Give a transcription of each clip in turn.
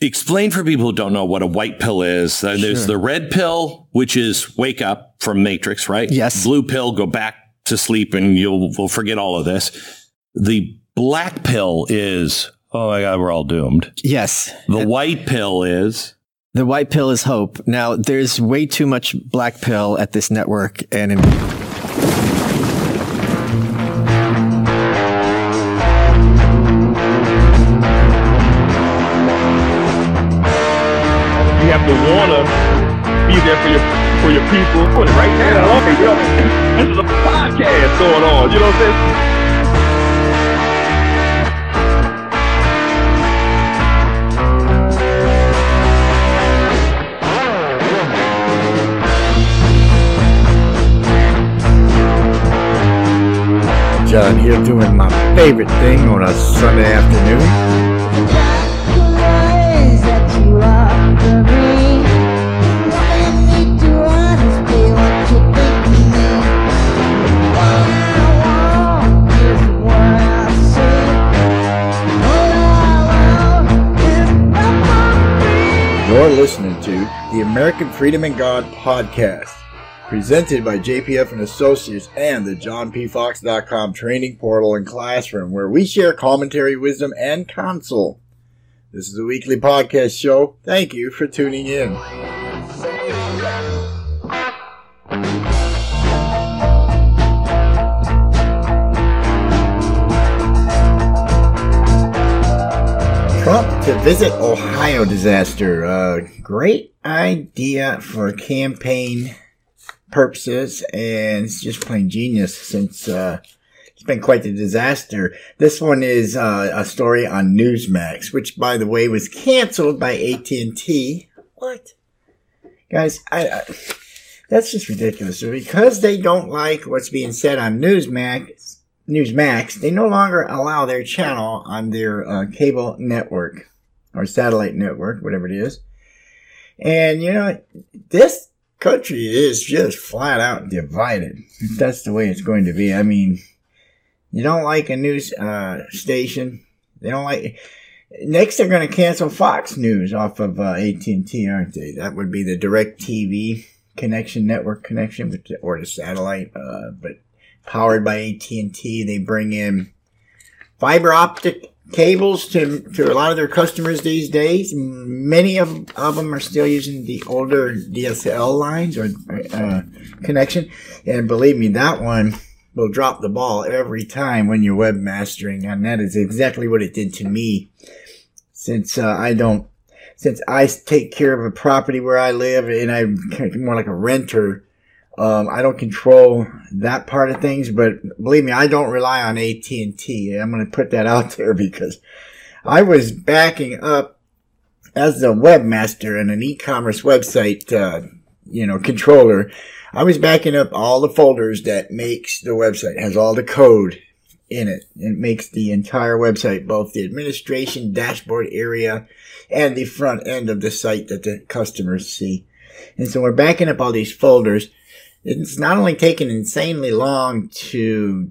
explain for people who don't know what a white pill is. Uh, There's Sure. the red pill, which is wake up from Matrix, right? Yes. Blue pill, go back to sleep and you'll will forget all of this. The black pill is, oh my God, we're all doomed. Yes. The white pill is, The white pill is hope. Now, there's way too much black pill at this network, and in- to wanna be there for your for your people. Put it right now. Okay, yo, this is a podcast going on. You know what I'm saying? John here doing my favorite thing on a Sunday afternoon. You're listening to the American Freedom and God podcast, presented by JPF and Associates and the JohnPFox.com training portal and classroom, where we share commentary, wisdom, and counsel. This is a weekly podcast show. Thank you for tuning in. Trump to visit Ohio disaster. Uh, great idea for campaign purposes, and it's just plain genius since uh, it's been quite the disaster. This one is uh, a story on Newsmax, which, by the way, was canceled by AT and T. What, guys? I, I that's just ridiculous. Because they don't like what's being said on Newsmax, Newsmax, they no longer allow their channel on their uh, cable network or satellite network, whatever it is. And you know, this country is just flat out divided. That's the way it's going to be. I mean, you don't like a news uh, station. They don't like. Next, they're going to cancel Fox News off of uh, AT&T, aren't they? That would be the Direct TV connection, network connection, or the satellite. Uh, but powered by AT&T, they bring in fiber optic cables to to a lot of their customers these days. Many of, of them are still using the older DSL lines or uh, connection, and believe me, that one will drop the ball every time when you're webmastering, and that is exactly what it did to me. Since uh, I don't, since I take care of a property where I live, and I'm more like a renter. Um, I don't control that part of things, but believe me, I don't rely on AT and T. I'm going to put that out there because I was backing up as a webmaster and an e-commerce website, uh, you know, controller. I was backing up all the folders that makes the website has all the code in it. It makes the entire website, both the administration dashboard area and the front end of the site that the customers see. And so we're backing up all these folders it's not only taken insanely long to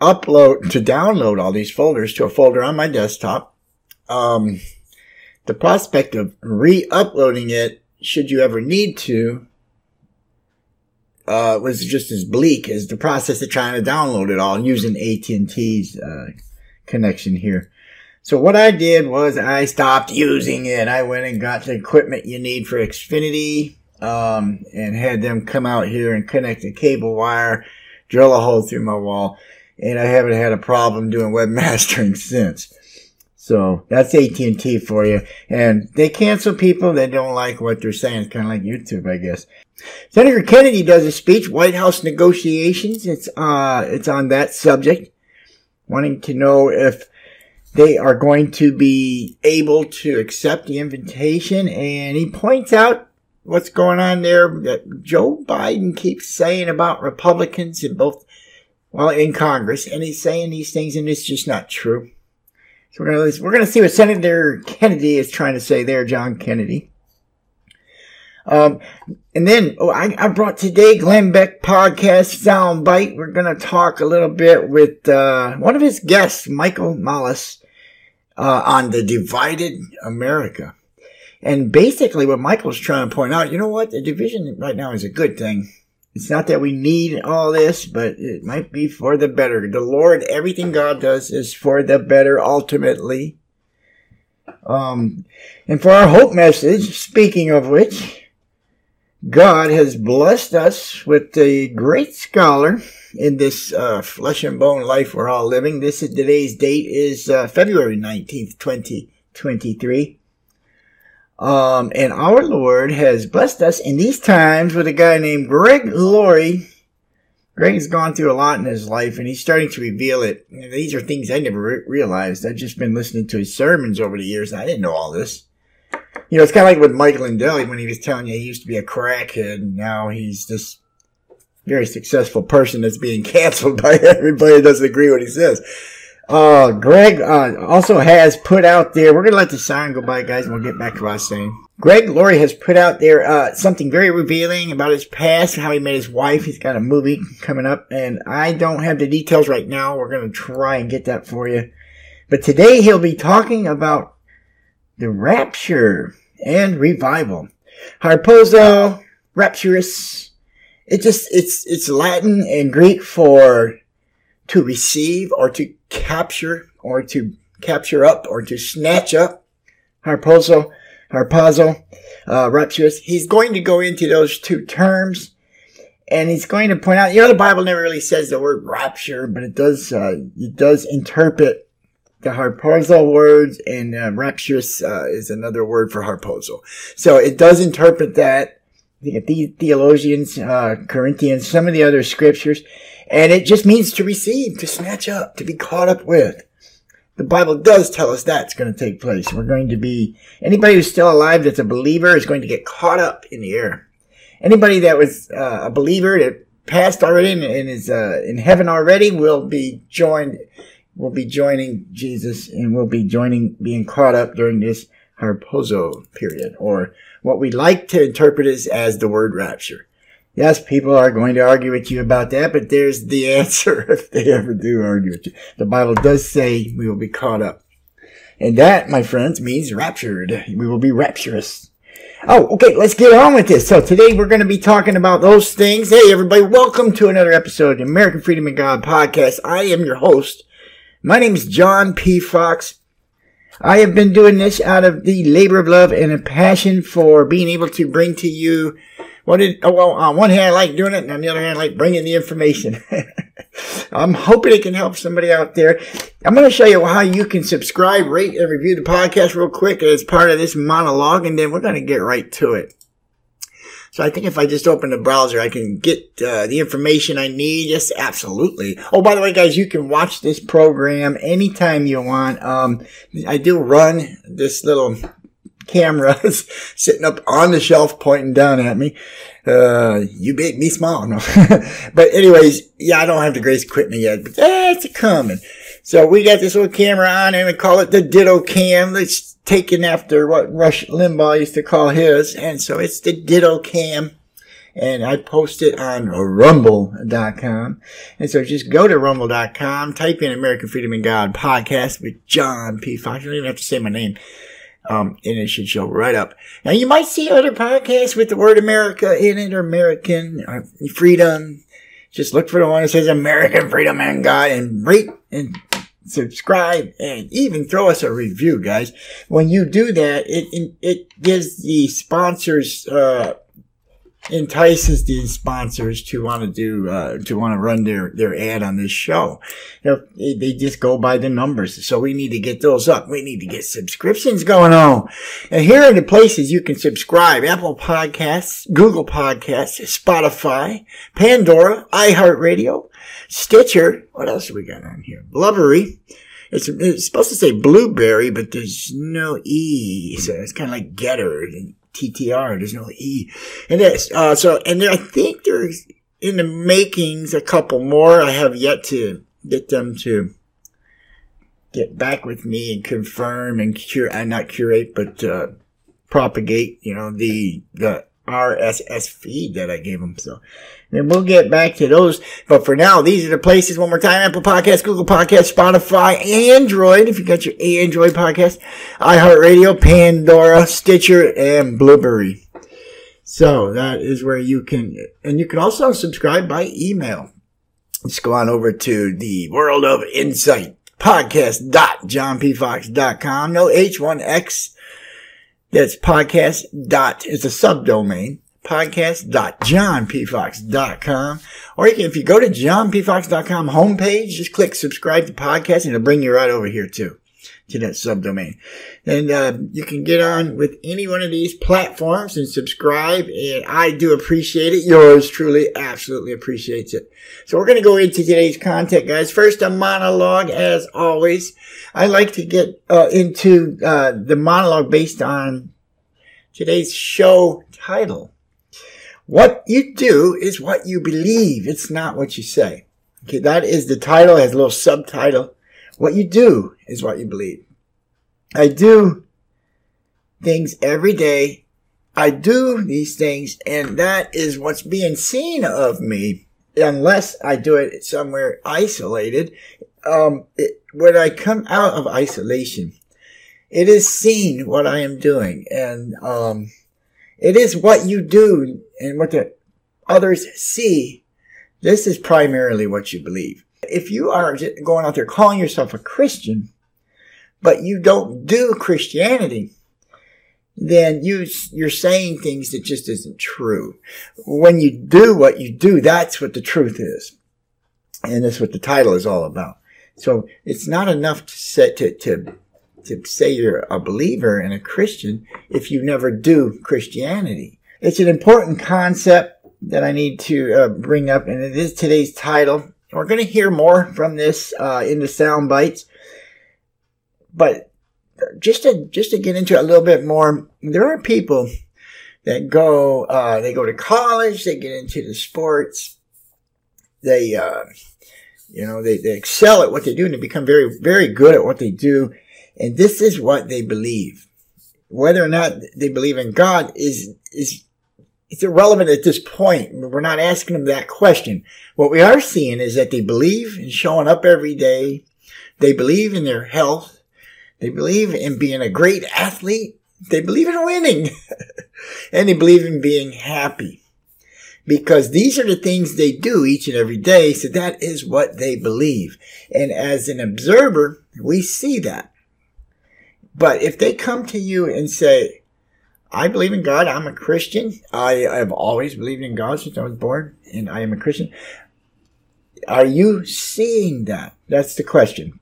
upload to download all these folders to a folder on my desktop um, the prospect of re-uploading it should you ever need to uh, was just as bleak as the process of trying to download it all using AT&T's uh, connection here. So what I did was I stopped using it. I went and got the equipment you need for Xfinity, um, and had them come out here and connect a cable wire, drill a hole through my wall, and I haven't had a problem doing webmastering since. So that's AT&T for you. And they cancel people that don't like what they're saying. It's kind of like YouTube, I guess. Senator Kennedy does a speech, White House negotiations. It's, uh, it's on that subject, wanting to know if they are going to be able to accept the invitation. And he points out what's going on there that Joe Biden keeps saying about Republicans in both, well, in Congress, and he's saying these things, and it's just not true. So we're gonna we're gonna see what Senator Kennedy is trying to say there, John Kennedy. Um, and then oh, I, I brought today Glenn Beck podcast soundbite. We're gonna talk a little bit with uh, one of his guests, Michael Malice. uh, on the divided America. And basically, what Michael's trying to point out, you know what? The division right now is a good thing. It's not that we need all this, but it might be for the better. The Lord, everything God does is for the better ultimately. Um, and for our hope message, speaking of which, God has blessed us with a great scholar in this uh, flesh and bone life we're all living. This is today's date is uh, February 19th, 2023. Um, and our Lord has blessed us in these times with a guy named Greg Laurie. Greg has gone through a lot in his life and he's starting to reveal it. These are things I never re- realized. I've just been listening to his sermons over the years and I didn't know all this. You know, it's kind of like with Mike Lindell when he was telling you he used to be a crackhead and now he's this very successful person that's being canceled by everybody that doesn't agree with what he says. Uh, Greg uh, also has put out there. We're gonna let the sign go by, guys, and we'll get back to was saying. Greg Laurie has put out there uh, something very revealing about his past, how he met his wife. He's got a movie coming up, and I don't have the details right now. We're gonna try and get that for you. But today he'll be talking about the rapture and revival. Harpazo, rapturous. It just it's it's Latin and Greek for to receive or to capture or to capture up or to snatch up. Harpazo, harpazo, uh, rapturous. He's going to go into those two terms and he's going to point out, you know, the Bible never really says the word rapture, but it does, uh, it does interpret the harpazo words and uh, rapturous uh, is another word for harpazo. So it does interpret that. The theologians, uh, Corinthians, some of the other scriptures, and it just means to receive, to snatch up, to be caught up with. The Bible does tell us that's going to take place. We're going to be, anybody who's still alive that's a believer is going to get caught up in the air. Anybody that was uh, a believer that passed already and, is uh, in heaven already will be joined, will be joining Jesus and will be joining, being caught up during this harpazo period, or what we like to interpret as, as the word rapture. Yes, people are going to argue with you about that, but there's the answer if they ever do argue with you. The Bible does say we will be caught up. And that, my friends, means raptured. We will be rapturous. Oh, okay, let's get on with this. So today we're going to be talking about those things. Hey, everybody, welcome to another episode of the American Freedom and God podcast. I am your host. My name is John P. Fox. I have been doing this out of the labor of love and a passion for being able to bring to you what did, oh, well, on one hand, I like doing it, and on the other hand, I like bringing the information. I'm hoping it can help somebody out there. I'm going to show you how you can subscribe, rate, and review the podcast real quick as part of this monologue, and then we're going to get right to it. So I think if I just open the browser, I can get uh, the information I need. Yes, absolutely. Oh, by the way, guys, you can watch this program anytime you want. Um, I do run this little cameras sitting up on the shelf pointing down at me. Uh, you big, me small. No. but anyways, yeah, I don't have the greatest equipment yet, but that's coming. So we got this little camera on and we call it the Ditto Cam. It's taken after what Rush Limbaugh used to call his. And so it's the Ditto Cam. And I post it on rumble.com. And so just go to rumble.com, type in American Freedom and God podcast with John P. Fox. You don't even have to say my name. Um, and it should show right up. Now you might see other podcasts with the word America in it or American or freedom. Just look for the one that says American freedom and God and rate and subscribe and even throw us a review, guys. When you do that, it, it, it gives the sponsors, uh, entices these sponsors to want to do uh, to want to run their their ad on this show. You know, they, just go by the numbers, so we need to get those up. We need to get subscriptions going on. And here are the places you can subscribe: Apple Podcasts, Google Podcasts, Spotify, Pandora, iHeartRadio, Stitcher. What else we got on here? Blubbery. It's, it's supposed to say blueberry, but there's no E, so it's kind of like Getter. TTR. There's no E in this. Uh, so, and I think there's in the makings a couple more. I have yet to get them to get back with me and confirm and cure, and not curate, but, uh, propagate, you know, the, the RSS feed that I gave them. So, and we'll get back to those. But for now, these are the places. One more time: Apple Podcasts, Google Podcasts, Spotify, Android. If you got your Android podcast, iHeartRadio, Pandora, Stitcher, and Blueberry. So that is where you can, and you can also subscribe by email. Let's go on over to the World of Insight podcast.johnpfox.com. No H1X. That's podcast dot, it's a subdomain, podcast.johnpfox.com. Or you can, if you go to johnpfox.com homepage, just click subscribe to podcast and it'll bring you right over here too to that subdomain. And uh, you can get on with any one of these platforms and subscribe. And I do appreciate it. Yours truly absolutely appreciates it. So we're going to go into today's content, guys. First, a monologue, as always. I like to get uh, into uh, the monologue based on today's show title. What you do is what you believe. It's not what you say. Okay, that is the title. It has a little subtitle. What you do is what you believe. I do things every day. I do these things, and that is what's being seen of me, unless I do it somewhere isolated. Um, it, when I come out of isolation, it is seen what I am doing, and um, it is what you do and what the others see. This is primarily what you believe. If you are going out there calling yourself a Christian, but you don't do Christianity, then you, you're saying things that just isn't true. When you do what you do, that's what the truth is. And that's what the title is all about. So it's not enough to say, to, to, to say you're a believer and a Christian if you never do Christianity. It's an important concept that I need to uh, bring up, and it is today's title. We're going to hear more from this uh, in the sound bites, but just to just to get into it a little bit more, there are people that go uh, they go to college, they get into the sports, they uh, you know they, they excel at what they do and they become very very good at what they do, and this is what they believe. Whether or not they believe in God is is it's irrelevant at this point. We're not asking them that question. What we are seeing is that they believe in showing up every day. They believe in their health. They believe in being a great athlete. They believe in winning. and they believe in being happy. Because these are the things they do each and every day. So that is what they believe. And as an observer, we see that. But if they come to you and say, I believe in God. I'm a Christian. I have always believed in God since I was born, and I am a Christian. Are you seeing that? That's the question.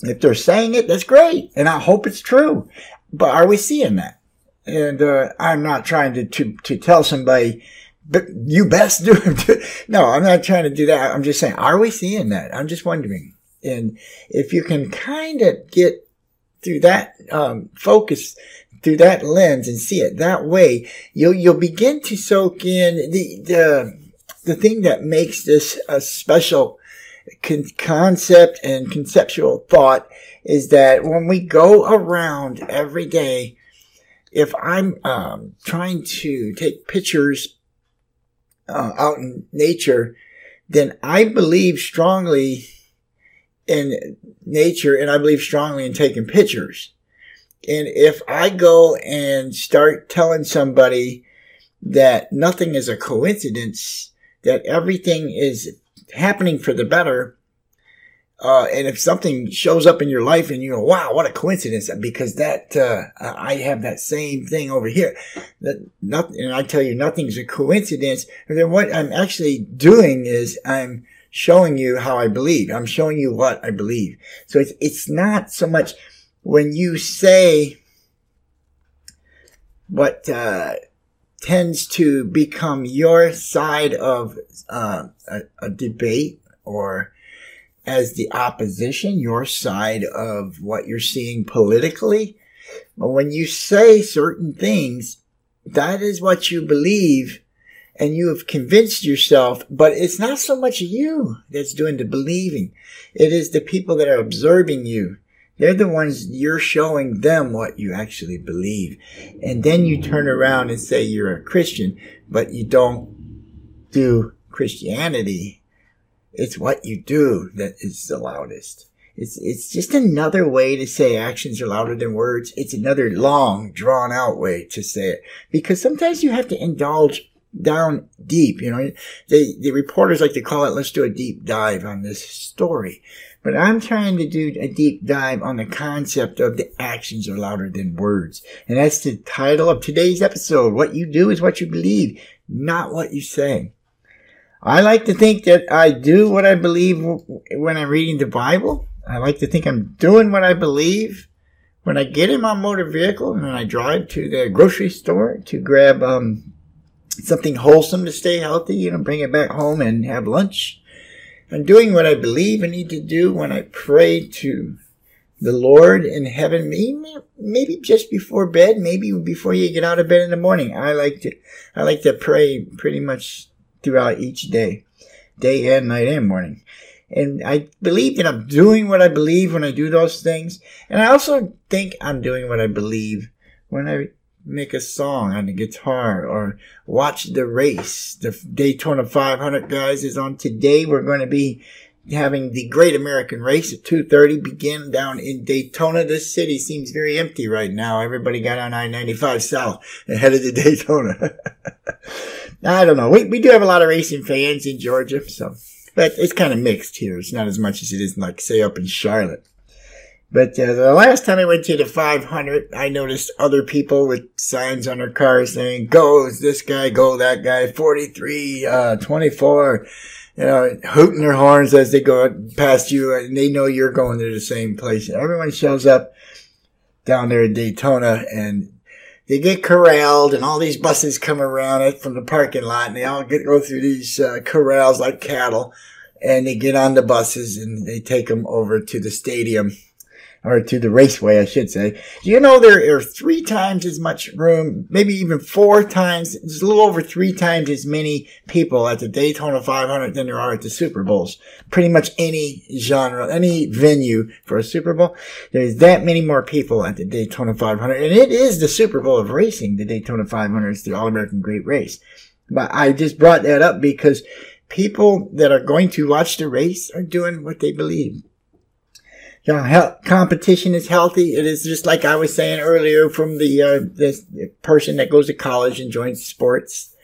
If they're saying it, that's great, and I hope it's true. But are we seeing that? And uh, I'm not trying to, to to tell somebody, but you best do it. no, I'm not trying to do that. I'm just saying, are we seeing that? I'm just wondering. And if you can kind of get through that um, focus through that lens and see it that way, you'll you'll begin to soak in the the the thing that makes this a special con- concept and conceptual thought is that when we go around every day, if I'm um, trying to take pictures uh, out in nature, then I believe strongly in nature and I believe strongly in taking pictures. And if I go and start telling somebody that nothing is a coincidence, that everything is happening for the better, uh, and if something shows up in your life and you go, wow, what a coincidence, because that, uh, I have that same thing over here. That nothing, and I tell you nothing's a coincidence. then what I'm actually doing is I'm showing you how I believe. I'm showing you what I believe. So it's, it's not so much, when you say what uh, tends to become your side of uh, a, a, debate or as the opposition, your side of what you're seeing politically. When you say certain things, that is what you believe and you have convinced yourself, but it's not so much you that's doing the believing. It is the people that are observing you They're the ones you're showing them what you actually believe. And then you turn around and say you're a Christian, but you don't do Christianity. It's what you do that is the loudest. It's, it's just another way to say actions are louder than words. It's another long, drawn out way to say it. Because sometimes you have to indulge down deep, you know. They, the reporters like to call it, let's do a deep dive on this story. But I'm trying to do a deep dive on the concept of the actions are louder than words. And that's the title of today's episode. What you do is what you believe, not what you say. I like to think that I do what I believe when I'm reading the Bible. I like to think I'm doing what I believe when I get in my motor vehicle and I drive to the grocery store to grab um, something wholesome to stay healthy, you know, bring it back home and have lunch. I'm doing what I believe I need to do when I pray to the Lord in heaven, maybe, maybe just before bed, maybe before you get out of bed in the morning. I like to, I like to pray pretty much throughout each day, day and night and morning. And I believe that I'm doing what I believe when I do those things. And I also think I'm doing what I believe when I make a song on the guitar or watch the race. The Daytona 500 guys is on today. We're going to be having the Great American Race at 2:30 begin down in Daytona. This city seems very empty right now. Everybody got on I-95 south ahead of the Daytona. I don't know. We we do have a lot of racing fans in Georgia, so but it's kind of mixed here. It's not as much as it is like say up in Charlotte. But uh, the last time I went to the 500, I noticed other people with signs on their cars saying, go this guy, go that guy, 43, uh, 24, you know, hooting their horns as they go past you and they know you're going to the same place. Everyone shows up down there in Daytona and they get corralled and all these buses come around it from the parking lot and they all get go through these uh, corrals like cattle and they get on the buses and they take them over to the stadium or to the raceway, I should say. You know there are three times as much room, maybe even four times, there's a little over three times as many people at the Daytona 500 than there are at the Super Bowls. Pretty much any genre, any venue for a Super Bowl, there's that many more people at the Daytona 500. And it is the Super Bowl of racing, the Daytona 500. is the All-American Great Race. But I just brought that up because people that are going to watch the race are doing what they believe yeah, competition is healthy. It is just like I was saying earlier from the uh, this person that goes to college and joins sports.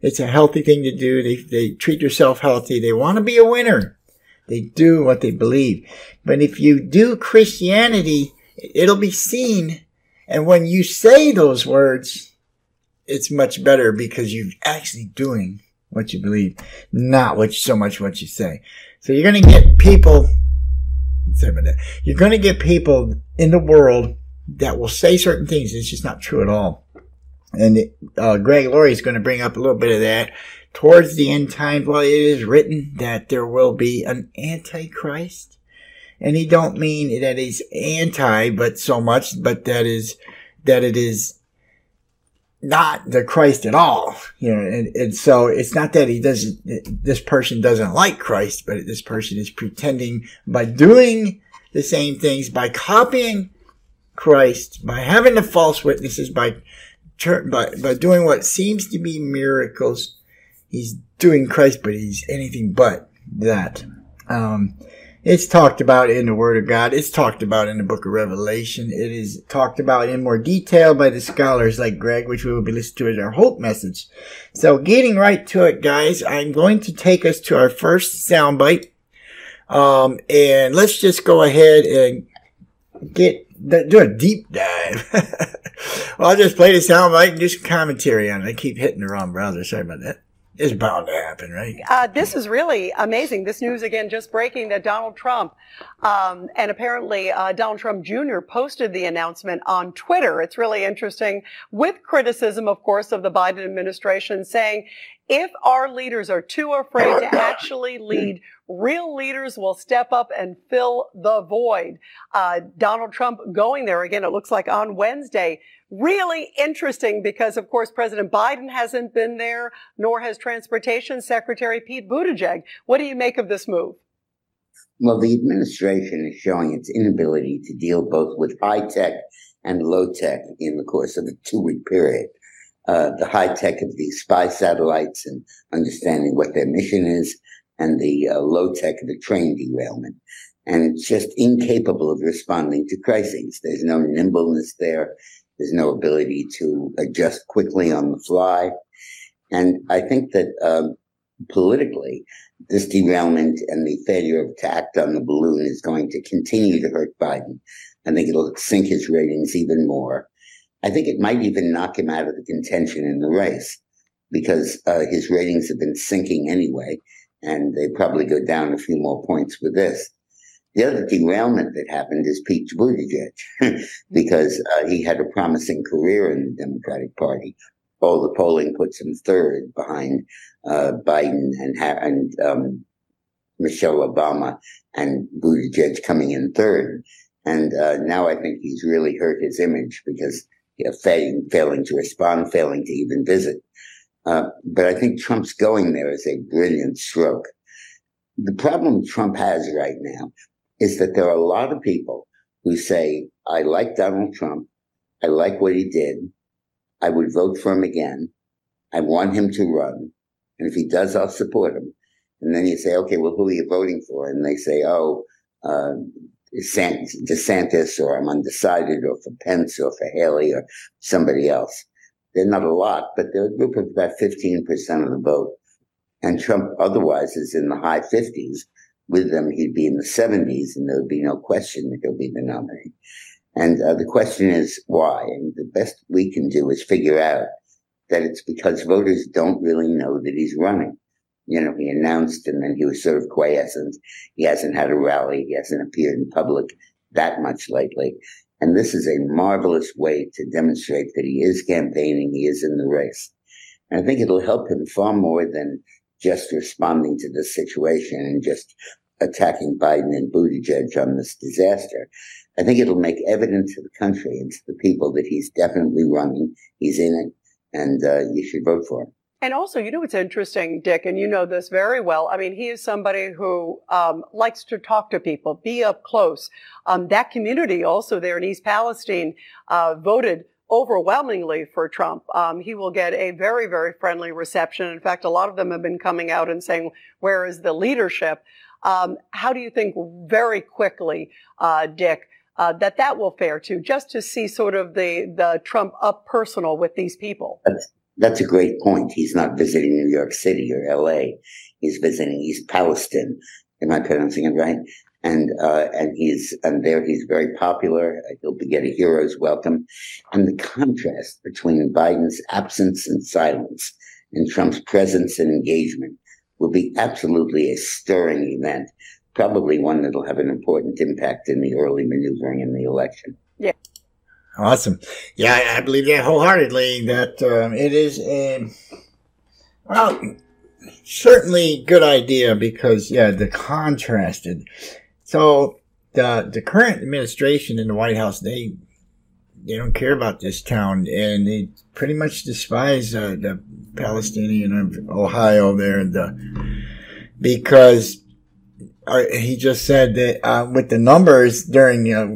It's a healthy thing to do. They they treat yourself healthy. They want to be a winner. They do what they believe. But if you do Christianity, it'll be seen. And when you say those words, it's much better because you're actually doing what you believe, not what so much what you say. So you're going to get people you're going to get people in the world that will say certain things. It's just not true at all. And uh, Greg Laurie is going to bring up a little bit of that towards the end times. Well, it is written that there will be an antichrist, and he don't mean that he's anti, but so much, but that is that it is not the Christ at all, you know, and, and so it's not that he doesn't, this person doesn't like Christ, but this person is pretending by doing the same things, by copying Christ, by having the false witnesses, by, by, by doing what seems to be miracles. He's doing Christ, but he's anything but that. Um, it's talked about in the Word of God. It's talked about in the book of Revelation. It is talked about in more detail by the scholars like Greg, which we will be listening to as our hope message. So getting right to it, guys, I'm going to take us to our first soundbite. Um, and let's just go ahead and get, do a deep dive. well, I'll just play the soundbite and do some commentary on it. I keep hitting the wrong browser. Sorry about that is bound to happen, right? Uh, this is really amazing. This news again just breaking that Donald Trump um, and apparently uh, Donald Trump Jr. posted the announcement on Twitter. It's really interesting with criticism, of course, of the Biden administration saying if our leaders are too afraid to actually lead, real leaders will step up and fill the void. Uh, Donald Trump going there again, it looks like on Wednesday really interesting because, of course, President Biden hasn't been there, nor has Transportation Secretary Pete Buttigieg. What do you make of this move? Well, the administration is showing its inability to deal both with high tech and low tech in the course of a two week period. Uh, the high tech of these spy satellites and understanding what their mission is, and the uh, low tech of the train derailment. And it's just incapable of responding to crises. There's no nimbleness there. There's no ability to adjust quickly on the fly. And I think that um, politically, this derailment and the failure of act on the balloon is going to continue to hurt Biden. I think it'll sink his ratings even more. I think it might even knock him out of the contention in the race because uh, his ratings have been sinking anyway, and they probably go down a few more points with this. The other derailment that happened is Pete Buttigieg, because uh, he had a promising career in the Democratic Party. All the polling puts him third behind uh, Biden and, and um, Michelle Obama, and Buttigieg coming in third. And uh, now I think he's really hurt his image because you know, failing, failing to respond, failing to even visit. Uh, but I think Trump's going there is a brilliant stroke. The problem Trump has right now is that there are a lot of people who say, I like Donald Trump. I like what he did. I would vote for him again. I want him to run. And if he does, I'll support him. And then you say, okay, well, who are you voting for? And they say, oh, uh, DeSantis, or I'm undecided, or for Pence, or for Haley, or somebody else. They're not a lot, but they're a group of about 15% of the vote. And Trump otherwise is in the high 50s. With them, he'd be in the 70s, and there would be no question that he'll be the nominee. And uh, the question is why? And the best we can do is figure out that it's because voters don't really know that he's running. You know, he announced and then he was sort of quiescent. He hasn't had a rally. He hasn't appeared in public that much lately. And this is a marvelous way to demonstrate that he is campaigning. He is in the race. And I think it'll help him far more than just responding to the situation and just attacking Biden and Buttigieg on this disaster. I think it'll make evident to the country and to the people that he's definitely running. He's in it and uh, you should vote for him. And also, you know, it's interesting, Dick, and you know this very well. I mean, he is somebody who um, likes to talk to people, be up close. Um, that community also there in East Palestine uh, voted overwhelmingly for Trump. Um, he will get a very, very friendly reception. In fact, a lot of them have been coming out and saying, where is the leadership? Um, how do you think very quickly, uh, Dick, uh, that that will fare too, just to see sort of the, the Trump up personal with these people? That's, a great point. He's not visiting New York City or LA. He's visiting East Palestine. Am I pronouncing it right? And, uh, and he's, and there he's very popular. He'll be get a hero's welcome. And the contrast between Biden's absence and silence and Trump's presence and engagement will be absolutely a stirring event, probably one that'll have an important impact in the early maneuvering in the election. Yeah. Awesome. Yeah, I, I believe that wholeheartedly that um, it is a, well, certainly good idea because, yeah, the contrasted. So the, the current administration in the White House, they, they don't care about this town and they pretty much despise uh, the Palestinian of Ohio there the because uh, he just said that uh, with the numbers during uh,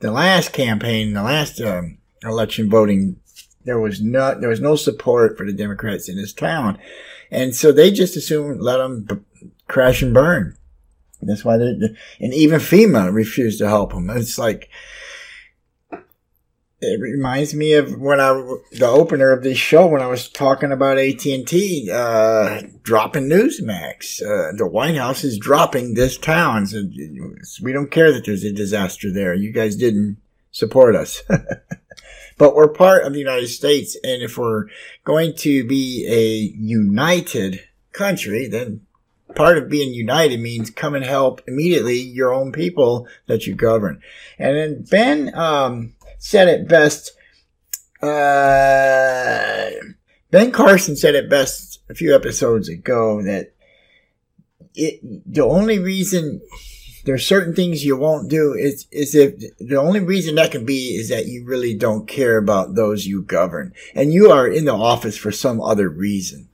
the last campaign, the last um, election voting, there was no there was no support for the Democrats in his town, and so they just assumed let them b- crash and burn. That's why they and even FEMA refused to help them. It's like it reminds me of when I the opener of this show when I was talking about AT and T uh, dropping Newsmax. Uh, the White House is dropping this town. So we don't care that there's a disaster there. You guys didn't support us, but we're part of the United States, and if we're going to be a united country, then part of being united means come and help immediately your own people that you govern. And then Ben. Um, said it best. Uh, ben Carson said it best a few episodes ago that it, the only reason there's certain things you won't do is, is if the only reason that can be is that you really don't care about those you govern and you are in the office for some other reason.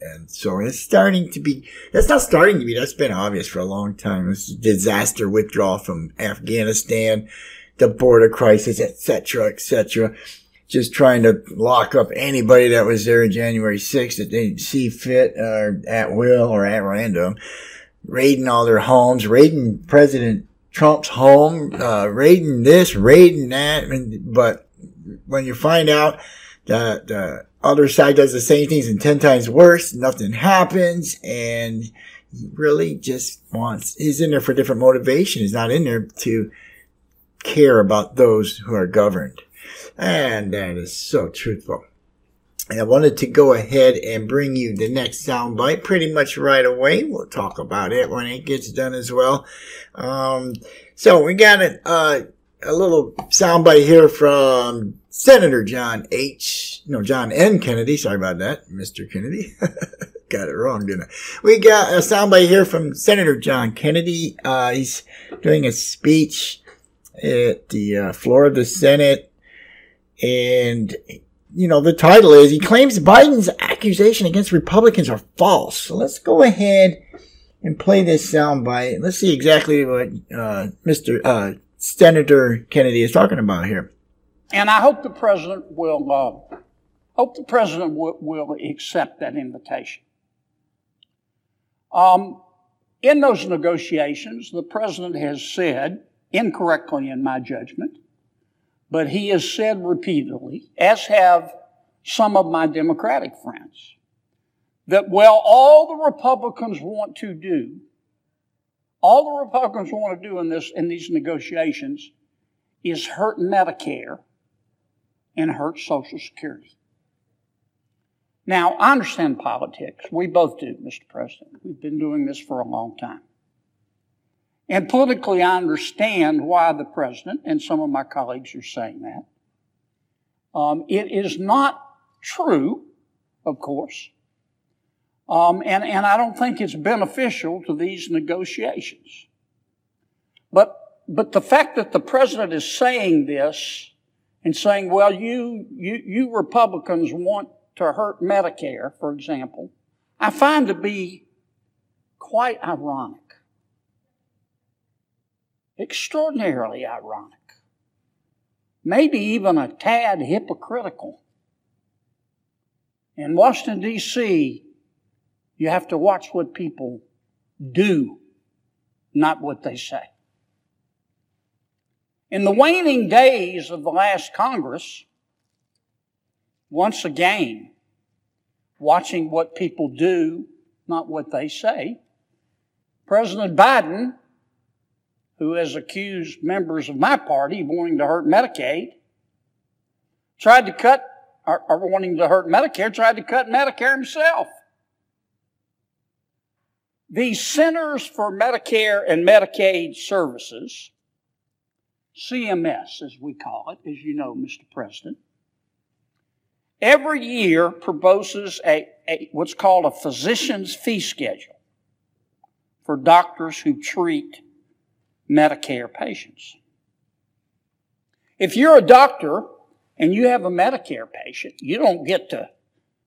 And so it's starting to be, that's not starting to be, that's been obvious for a long time. This disaster withdrawal from Afghanistan, the border crisis, etc., etc. Just trying to lock up anybody that was there on January 6th that they see fit or at will or at random, raiding all their homes, raiding President Trump's home, uh, raiding this, raiding that. But when you find out that the other side does the same things and 10 times worse, nothing happens. And he really just wants, he's in there for different motivation. He's not in there to care about those who are governed. And that is so truthful. And I wanted to go ahead and bring you the next soundbite pretty much right away. We'll talk about it when it gets done as well. Um, so we got a, uh, a little soundbite here from Senator John H. No, John N. Kennedy. Sorry about that, Mr. Kennedy. got it wrong, didn't I? We got a soundbite here from Senator John Kennedy. Uh, he's doing a speech at the uh, floor of the Senate. And, you know, the title is He Claims Biden's accusation against Republicans are false. So let's go ahead and play this soundbite. Let's see exactly what uh, Mr. Uh, Senator Kennedy is talking about here. And I hope the president will uh, hope the president will, will accept that invitation. Um, in those negotiations, the president has said, incorrectly in my judgment, but he has said repeatedly, as have some of my Democratic friends, that, well, all the Republicans want to do, all the Republicans want to do in this, in these negotiations is hurt Medicare and hurt Social Security. Now, I understand politics. We both do, Mr. President. We've been doing this for a long time. And politically, I understand why the president and some of my colleagues are saying that. Um, it is not true, of course, um, and, and I don't think it's beneficial to these negotiations. But, but the fact that the president is saying this and saying, well, you, you, you Republicans want to hurt Medicare, for example, I find to be quite ironic. Extraordinarily ironic. Maybe even a tad hypocritical. In Washington, D.C., you have to watch what people do, not what they say. In the waning days of the last Congress, once again, watching what people do, not what they say, President Biden, who has accused members of my party of wanting to hurt Medicaid, tried to cut, or, or wanting to hurt Medicare, tried to cut Medicare himself. The Centers for Medicare and Medicaid Services, CMS as we call it, as you know, Mr. President, every year proposes a, a, what's called a physician's fee schedule for doctors who treat Medicare patients. If you're a doctor and you have a Medicare patient, you don't get to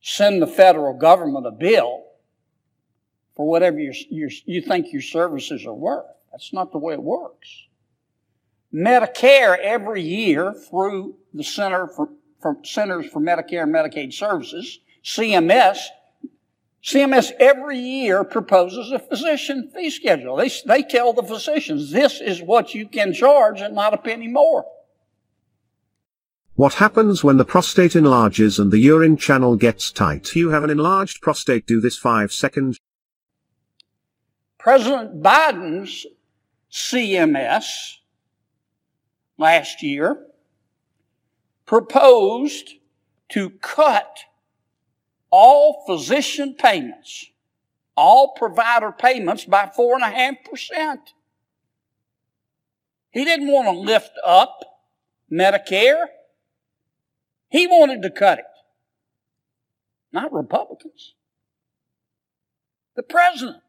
send the federal government a bill for whatever you think your services are worth. That's not the way it works. Medicare every year through the Center for, for Centers for Medicare and Medicaid Services, CMS, CMS every year proposes a physician fee schedule. They, they tell the physicians this is what you can charge and not a penny more. What happens when the prostate enlarges and the urine channel gets tight? You have an enlarged prostate. Do this five seconds. President Biden's CMS last year proposed to cut all physician payments, all provider payments by four and a half percent. He didn't want to lift up Medicare. He wanted to cut it. Not Republicans. The president.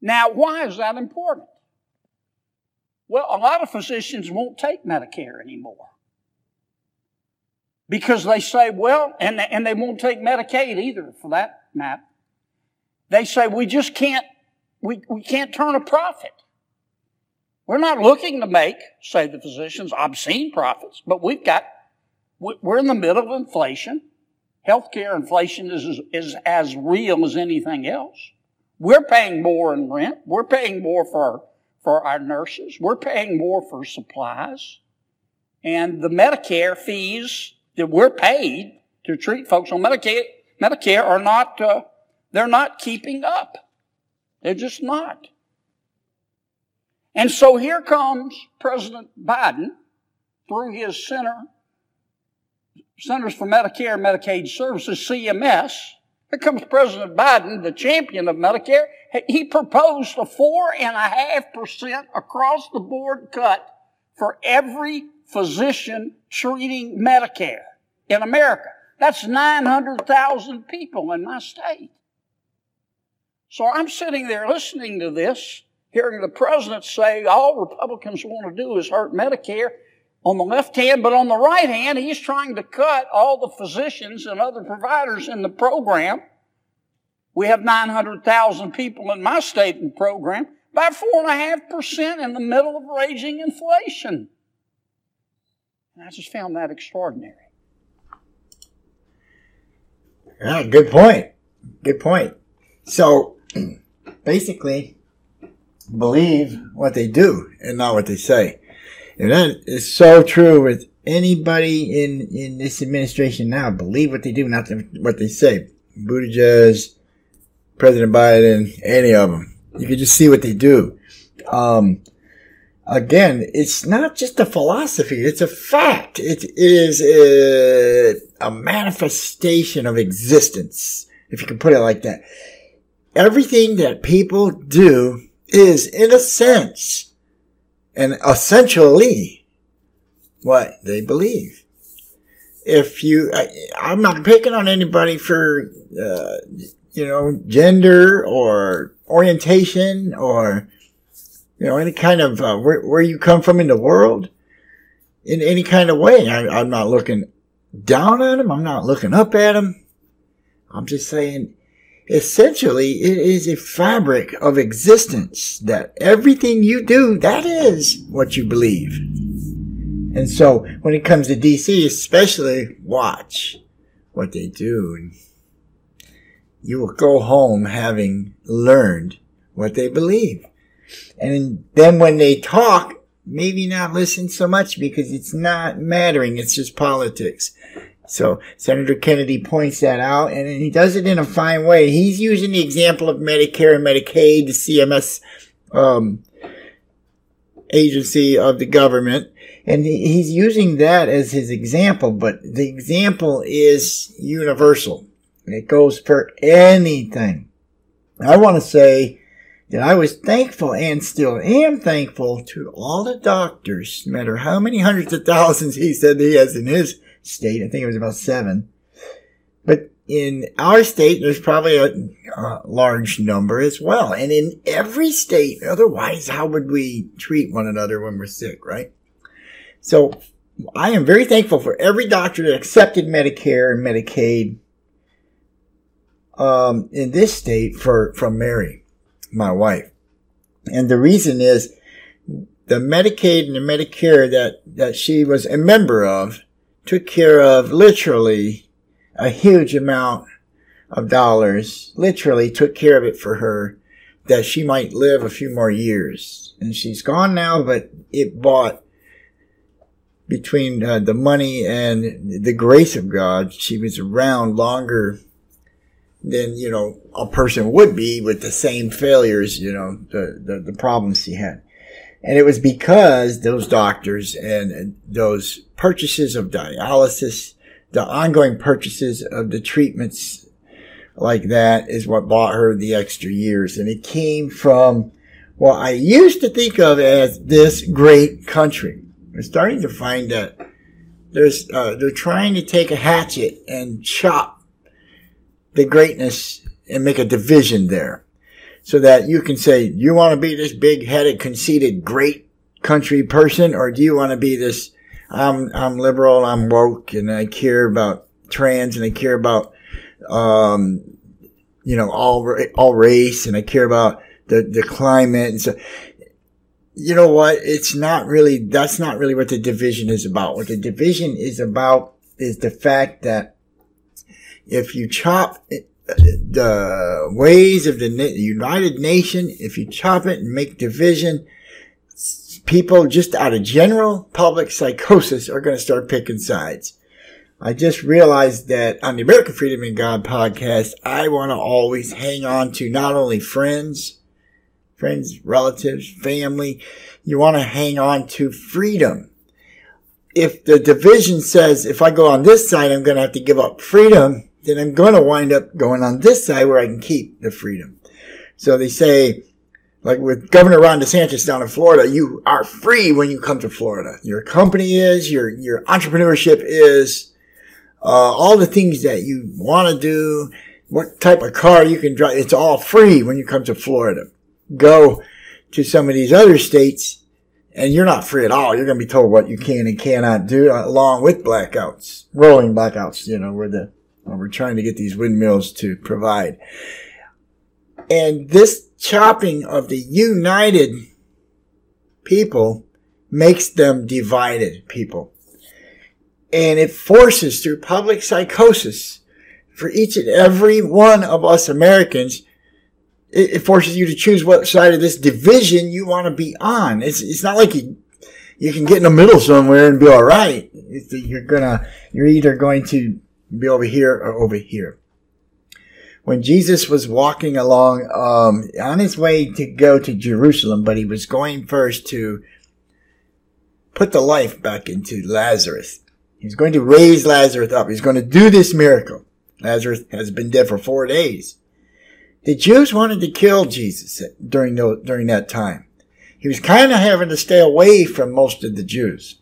Now, why is that important? Well, a lot of physicians won't take Medicare anymore. Because they say, well, and, and they won't take Medicaid either for that matter. They say we just can't, we, we can't turn a profit. We're not looking to make, say the physicians, obscene profits, but we've got, we're in the middle of inflation. Healthcare inflation is, is as real as anything else. We're paying more in rent. We're paying more for, for our nurses. We're paying more for supplies. And the Medicare fees that we're paid to treat folks on Medicare, Medicare are not, uh, they're not keeping up. They're just not. And so here comes President Biden through his Center, Centers for Medicare and Medicaid Services, CMS. Here comes President Biden, the champion of Medicare. He proposed a four and a half percent across the board cut for every physician treating Medicare in America. That's 900,000 people in my state. So I'm sitting there listening to this, hearing the president say all Republicans want to do is hurt Medicare on the left hand, but on the right hand, he's trying to cut all the physicians and other providers in the program. We have 900,000 people in my state in the program by 4.5% in the middle of raging inflation. And I just found that extraordinary. Yeah, good point. Good point. So basically, believe what they do and not what they say. And that is so true with anybody in, in this administration now. Believe what they do, not what they say. Buttigieg, President Biden, any of them. You can just see what they do. Um, again, it's not just a philosophy, it's a fact. It is a, a, manifestation of existence, if you can put it like that. Everything that people do is, in a sense, and essentially, what they believe. If you, I, am not picking on anybody for, uh, you know, gender or orientation or you know, any kind of uh, where, where you come from in the world, in any kind of way. I, I'm not looking down at them. I'm not looking up at them. I'm just saying, essentially, it is a fabric of existence that everything you do, that is what you believe. And so when it comes to DC, especially watch what they do. You will go home having learned what they believe. And then when they talk, maybe not listen so much because it's not mattering. It's just politics. So Senator Kennedy points that out and he does it in a fine way. He's using the example of Medicare and Medicaid, the CMS, um, agency of the government. And he's using that as his example, but the example is universal. It goes for anything. I want to say that I was thankful and still am thankful to all the doctors, no matter how many hundreds of thousands he said he has in his state. I think it was about seven. But in our state, there's probably a, a large number as well. And in every state, otherwise, how would we treat one another when we're sick, right? So I am very thankful for every doctor that accepted Medicare and Medicaid um, in this state for from Mary my wife. And the reason is the Medicaid and the Medicare that, that she was a member of took care of literally a huge amount of dollars, literally took care of it for her that she might live a few more years. And she's gone now, but it bought between uh, the money and the grace of God, she was around longer than you know a person would be with the same failures you know the, the, the problems he had. And it was because those doctors and those purchases of dialysis the ongoing purchases of the treatments like that is what bought her the extra years. And it came from what i used to think of as this great country. I'm starting to find that there's uh, they're trying to take a hatchet and chop the greatness and make a division there so that you can say, you want to be this big headed, conceited, great country person or do you want to be this I'm I'm liberal, I'm woke, and I care about trans, and I care about um, you know all all race, and I care about the the climate, and so you know what? It's not really that's not really what the division is about. What the division is about is the fact that if you chop the ways of the United Nation, if you chop it and make division, people just out of general public psychosis are going to start picking sides. I just realized that on the American Freedom and God podcast, I want to always hang on to not only friends, friends, relatives, family, you want to hang on to freedom. If the division says, if I go on this side, I'm going to have to give up freedom, then I'm going to wind up going on this side where I can keep the freedom. So they say, like with Governor Ron DeSantis down in Florida, you are free when you come to Florida. Your company is, your, your entrepreneurship is, uh, all the things that you want to do, what type of car you can drive, it's all free when you come to Florida. Go to some of these other states and you're not free at all. You're going to be told what you can and cannot do along with blackouts, rolling blackouts, you know, where the, we're trying to get these windmills to provide. And this chopping of the united people makes them divided people. And it forces through public psychosis for each and every one of us Americans, it, it forces you to choose what side of this division you want to be on. It's, it's not like you, you can get in the middle somewhere and be all right. It's, you're gonna, you're either going to be over here or over here when Jesus was walking along um, on his way to go to Jerusalem, but he was going first to put the life back into Lazarus. He's going to raise Lazarus up. He's going to do this miracle. Lazarus has been dead for four days. The Jews wanted to kill Jesus during the, during that time. He was kind of having to stay away from most of the Jews,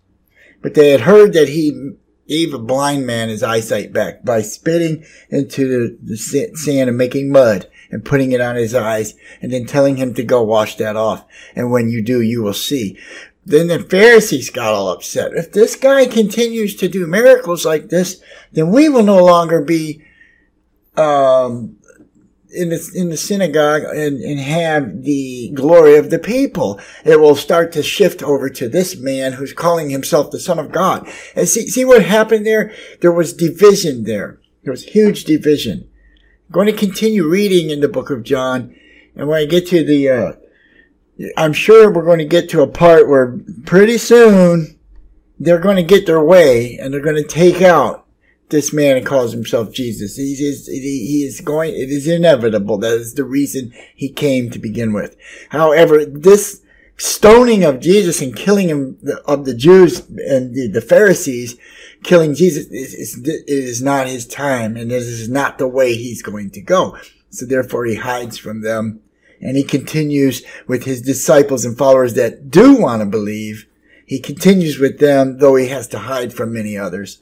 but they had heard that he gave a blind man his eyesight back by spitting into the, the sand and making mud and putting it on his eyes and then telling him to go wash that off. And when you do, you will see. Then the Pharisees got all upset. If this guy continues to do miracles like this, then we will no longer be, um, in the, in the synagogue and, and have the glory of the people. It will start to shift over to this man who's calling himself the son of God. And see, see what happened there? There was division there. There was huge division. I'm going to continue reading in the book of John. And when I get to the, uh, I'm sure we're going to get to a part where pretty soon they're going to get their way and they're going to take out this man calls himself Jesus. He is, he is going, it is inevitable. That is the reason he came to begin with. However, this stoning of Jesus and killing him of the Jews and the, the Pharisees, killing Jesus is, is, is not his time and this is not the way he's going to go. So therefore he hides from them and he continues with his disciples and followers that do want to believe. He continues with them, though he has to hide from many others.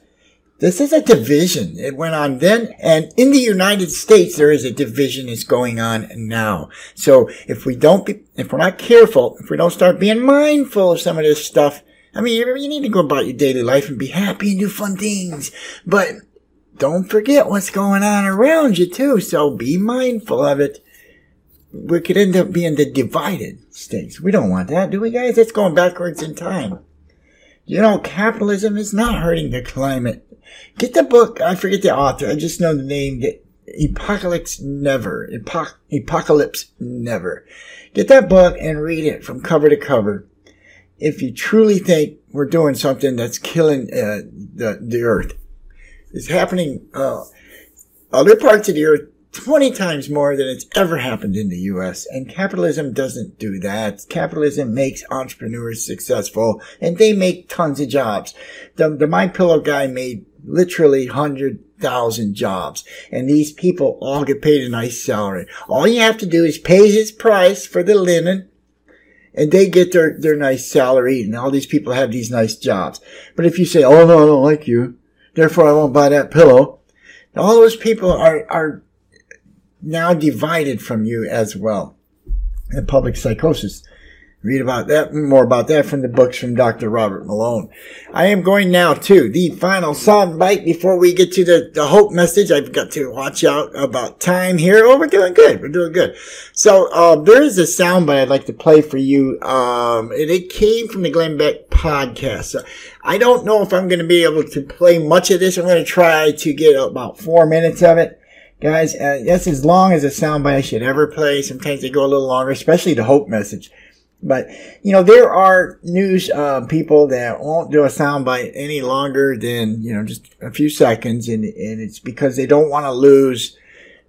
This is a division. It went on then. And in the United States, there is a division that's going on now. So if we don't be, if we're not careful, if we don't start being mindful of some of this stuff, I mean, you need to go about your daily life and be happy and do fun things. But don't forget what's going on around you too. So be mindful of it. We could end up being the divided states. We don't want that, do we guys? It's going backwards in time. You know, capitalism is not hurting the climate. Get the book. I forget the author. I just know the name. Get Apocalypse Never. Apocalypse Never. Get that book and read it from cover to cover. If you truly think we're doing something that's killing uh, the the earth, it's happening uh, other parts of the earth 20 times more than it's ever happened in the US. And capitalism doesn't do that. Capitalism makes entrepreneurs successful and they make tons of jobs. The, the My Pillow guy made literally 100,000 jobs. And these people all get paid a nice salary. All you have to do is pay his price for the linen and they get their, their nice salary and all these people have these nice jobs. But if you say, oh no, I don't like you, therefore I won't buy that pillow, all those people are, are now divided from you as well. And public psychosis. Read about that, more about that from the books from Dr. Robert Malone. I am going now to the final sound bite before we get to the, the hope message. I've got to watch out about time here. Oh, we're doing good. We're doing good. So, uh, there is a sound bite I'd like to play for you. Um, and it came from the Glenn Beck podcast. So I don't know if I'm going to be able to play much of this. I'm going to try to get about four minutes of it. Guys, uh, that's as long as a soundbite I should ever play. Sometimes they go a little longer, especially the hope message. But, you know, there are news uh, people that won't do a soundbite any longer than, you know, just a few seconds. And, and it's because they don't want to lose,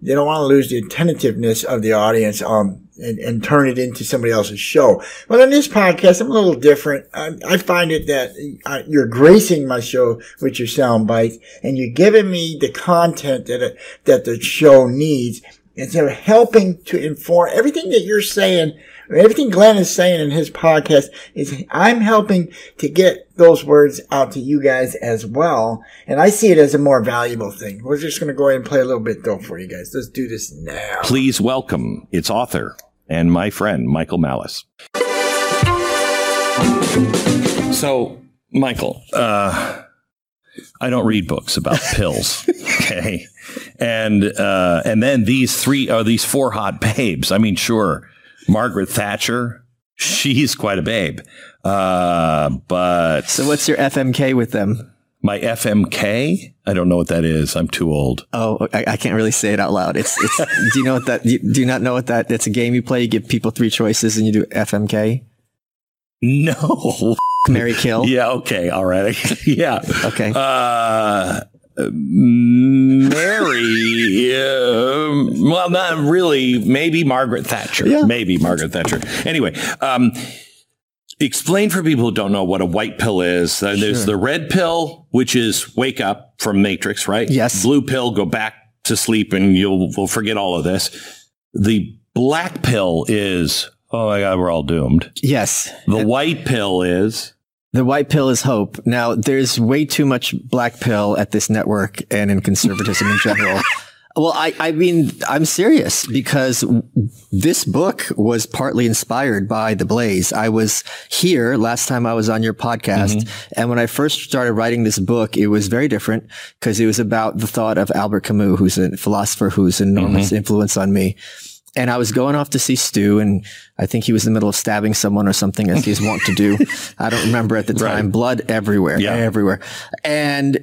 they don't want to lose the attentiveness of the audience, um, and, and turn it into somebody else's show. But on this podcast, I'm a little different. I, I find it that uh, you're gracing my show with your sound bites and you're giving me the content that, it, that the show needs instead of helping to inform everything that you're saying Everything Glenn is saying in his podcast is I'm helping to get those words out to you guys as well. And I see it as a more valuable thing. We're just going to go ahead and play a little bit though for you guys. Let's do this now. Please welcome its author and my friend, Michael Malice. So, Michael, uh, I don't read books about pills. Okay. And, uh, and then these three are these four hot babes. I mean, sure Margaret Thatcher, she's quite a babe. Uh, but so, what's your FMK with them? My FMK? I don't know what that is. I'm too old. Oh, I, I can't really say it out loud. It's, it's do you know what that? Do you not know what that? It's a game you play. You give people three choices, and you do FMK. No. Marry Kill. Yeah. Okay. All right. yeah. Okay. Uh, Marry, uh, well, not really. Maybe Margaret Thatcher. Yeah. Maybe Margaret Thatcher. Anyway, um, explain for people who don't know what a white pill is. Uh, there's the red pill, which is wake up from Matrix, right? Yes. Blue pill, go back to sleep, and you'll will forget all of this. The black pill is oh my god, we're all doomed. Yes. The white pill is The white pill is hope. Now, there's way too much black pill at this network and in conservatism in general. Well, I, I mean, I'm serious because this book was partly inspired by The Blaze. I was here last time I was on your podcast. Mm-hmm. And when I first started writing this book, it was very different because it was about the thought of Albert Camus, who's a philosopher who's an enormous mm-hmm. influence on me. And I was going off to see Stu, and I think he was in the middle of stabbing someone or something, as he's wont to do. I don't remember at the time. Right. Blood everywhere, Yeah. everywhere. And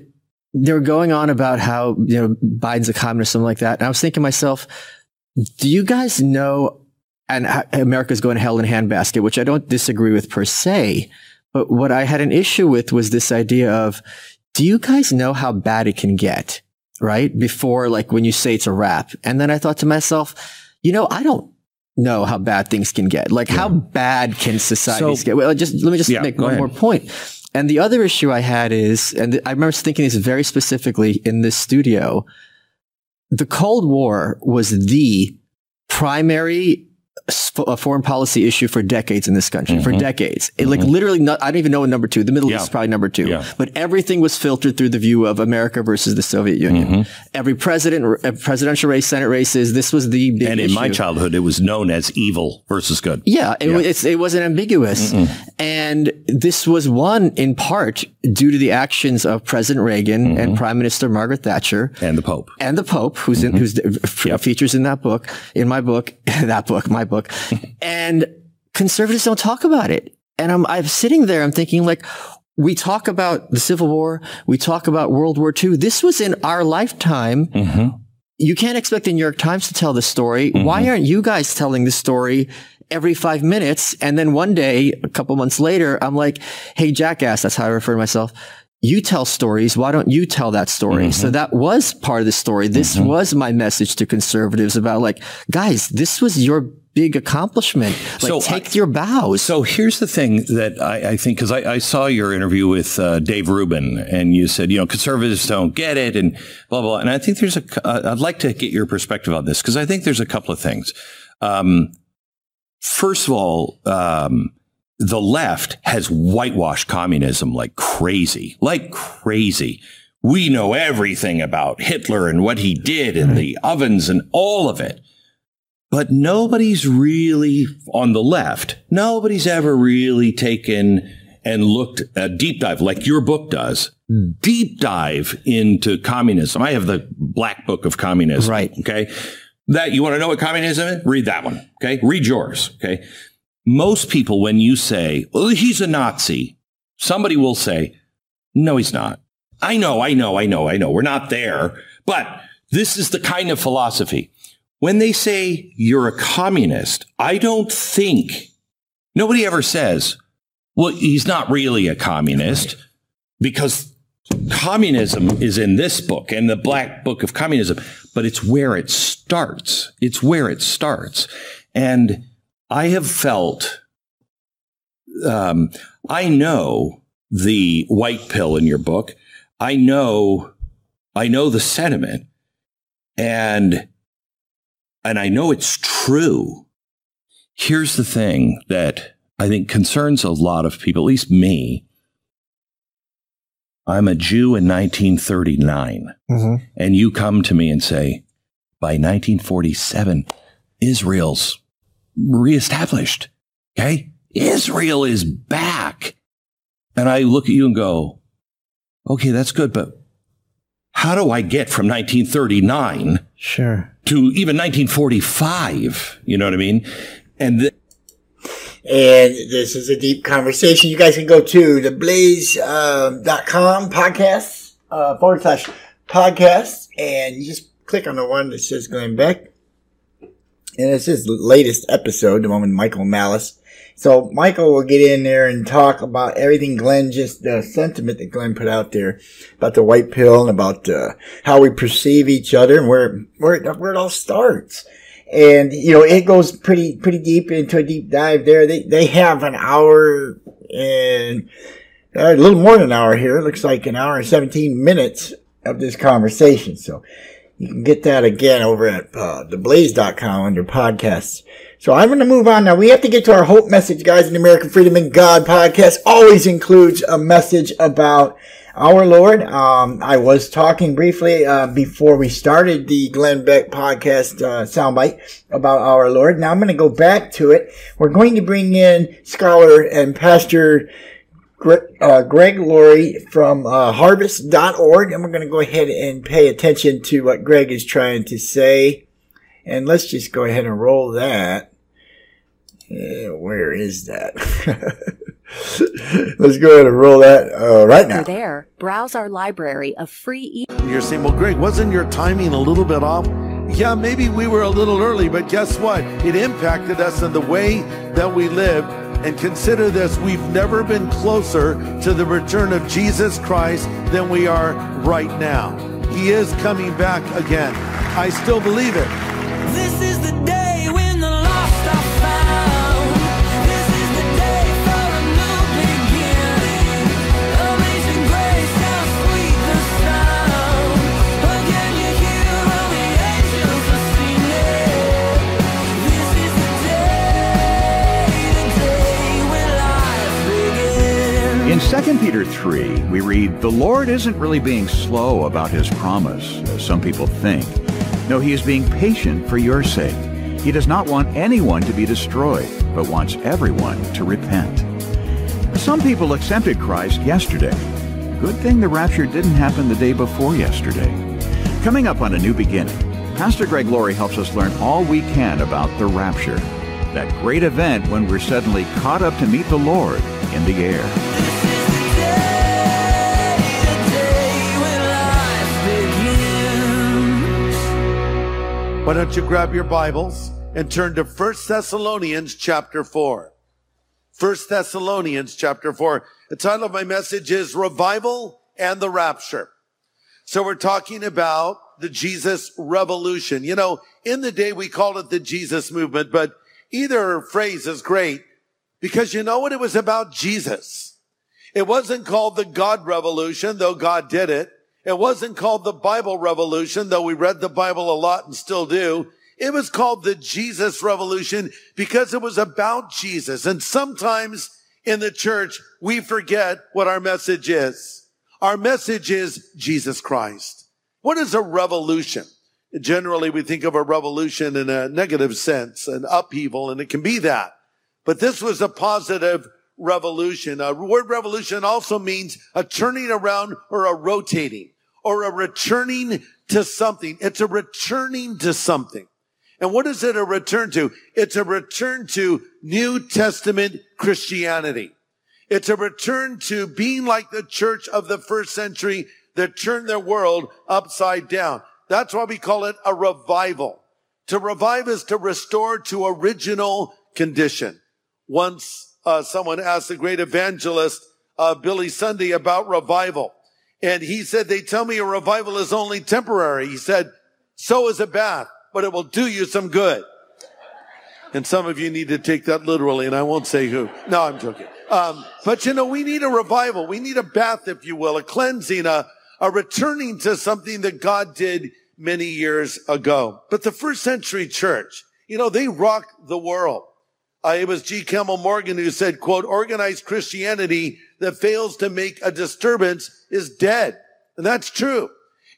they were going on about how, you know, Biden's a communist, or something like that. And I was thinking to myself, do you guys know, and America's going to hell in a handbasket, which I don't disagree with per se. But what I had an issue with was this idea of, do you guys know how bad it can get? Right? Before, like when you say it's a wrap. And then I thought to myself, you know, I don't know how bad things can get. Like how bad can societies So- get? Well, just let me just Yeah, make one ahead. more point. And the other issue I had is, and I remember thinking this very specifically in this studio, the Cold War was the primary uh, foreign policy issue for decades in this country, for decades. It, like literally, not, I don't even know what number two. The Middle Mm-hmm. Yeah. East is probably number two. Yeah. But everything was filtered through the view of America versus the Soviet Union. Mm-hmm. Every president, uh, presidential race, Senate races, this was the big and in my childhood, it was known as evil versus good. Yeah, it, It's, it wasn't ambiguous. And this was won in part due to the actions of President Reagan Mm-hmm. and Prime Minister Margaret Thatcher And the Pope. and the Pope, who's in, who's f- Yep. features in that book, in my book, that book, my book. and conservatives don't talk about it. And I'm, I'm sitting there, I'm thinking like, we talk about the Civil War. We talk about World War II. This was in our lifetime. Mm-hmm. You can't expect the New York Times to tell this story. Why mm-hmm. aren't you guys telling this story every five minutes? And then one day, a couple months later, I'm like, Hey, jackass. That's how I refer to myself. You tell stories. Why don't you tell that story? Mm-hmm. So that was part of the story. This was my message to conservatives about like, guys, this was your big accomplishment. Like So take I- your bows. So here's the thing that I, I think, because I, I saw your interview with uh, Dave Rubin, and you said, you know, conservatives don't get it, and blah blah. And I think there's a. cou- Uh, I'd like to get your perspective on this because I think there's a couple of things. Um, first of all, um, the left has whitewashed communism like crazy, like crazy. We know everything about Hitler and what he did and the ovens and all of it. But nobody's really on the left. Nobody's ever really taken and looked a deep dive like your book does. Deep dive into communism. I have the black book of communism. Right. Okay. That you want to know what communism is? Read that one. Okay. Read yours. Okay. Most people, when you say, well, he's a Nazi, somebody will say, no, he's not. I know, I know, I know, I know. We're not there, but this is the kind of philosophy. When they say you're a communist, I don't think nobody ever says, well, he's not really a communist because communism is in this book and the black book of communism, but it's where it starts. It's where it starts. And I have felt, um, I know the white pill in your book. I know, I know the sentiment and, and I know it's true. Here's the thing that I think concerns a lot of people, at least me. I'm a Jew in 1939, Mm-hmm. and you come to me and say, by 1947, Israel's reestablished. Okay. Israel is back. And I look at you and go, okay, that's good, but how do I get from 1939 Sure. to even 1945? You know what I mean? And th- And this is a deep conversation. You guys can go to the blaze.com podcast, uh, forward slash podcast, and you just click on the one that says Glenn Beck. And it's his latest episode, the one with Michael Malice. So Michael will get in there and talk about everything Glenn just, the sentiment that Glenn put out there about the white pill and about uh, how we perceive each other and where, where, where it all starts and you know it goes pretty pretty deep into a deep dive there. They they have an hour and uh, a little more than an hour here. It looks like an hour and seventeen minutes of this conversation. So you can get that again over at uh, theblaze.com under podcasts. So I'm going to move on now. We have to get to our hope message, guys. The American Freedom and God podcast always includes a message about our Lord. Um, I was talking briefly uh, before we started the Glenn Beck podcast uh, soundbite about our Lord. Now I'm going to go back to it. We're going to bring in scholar and pastor Gre- uh, Greg Laurie from uh, harvest.org, and we're going to go ahead and pay attention to what Greg is trying to say. And let's just go ahead and roll that. Where is that? let's go ahead and roll that uh, right now. For there, browse our library of free e- You're saying, well, Greg, wasn't your timing a little bit off? Yeah, maybe we were a little early, but guess what? It impacted us in the way that we live. And consider this we've never been closer to the return of Jesus Christ than we are right now. He is coming back again. I still believe it. This is the day In 2 Peter 3, we read, The Lord isn't really being slow about his promise, as some people think. No, he is being patient for your sake. He does not want anyone to be destroyed, but wants everyone to repent. Some people accepted Christ yesterday. Good thing the rapture didn't happen the day before yesterday. Coming up on A New Beginning, Pastor Greg Laurie helps us learn all we can about the rapture, that great event when we're suddenly caught up to meet the Lord in the air. Why don't you grab your Bibles and turn to 1 Thessalonians chapter 4. 1 Thessalonians chapter 4. The title of my message is Revival and the Rapture. So we're talking about the Jesus revolution. You know, in the day we called it the Jesus movement, but either phrase is great because you know what? It was about Jesus. It wasn't called the God revolution, though God did it. It wasn't called the Bible revolution, though we read the Bible a lot and still do. It was called the Jesus revolution because it was about Jesus. And sometimes in the church, we forget what our message is. Our message is Jesus Christ. What is a revolution? Generally, we think of a revolution in a negative sense, an upheaval, and it can be that. But this was a positive revolution. A word revolution also means a turning around or a rotating or a returning to something. It's a returning to something. And what is it a return to? It's a return to New Testament Christianity. It's a return to being like the church of the first century that turned their world upside down. That's why we call it a revival. To revive is to restore to original condition. Once uh, someone asked the great evangelist uh, Billy Sunday about revival, and he said, "They tell me a revival is only temporary." He said, "So is a bath, but it will do you some good." And some of you need to take that literally, and I won't say who. No, I'm joking. Um, but you know, we need a revival. We need a bath, if you will, a cleansing, a, a returning to something that God did many years ago. But the first century church, you know, they rocked the world. Uh, it was G. Campbell Morgan who said, quote, organized Christianity that fails to make a disturbance is dead. And that's true.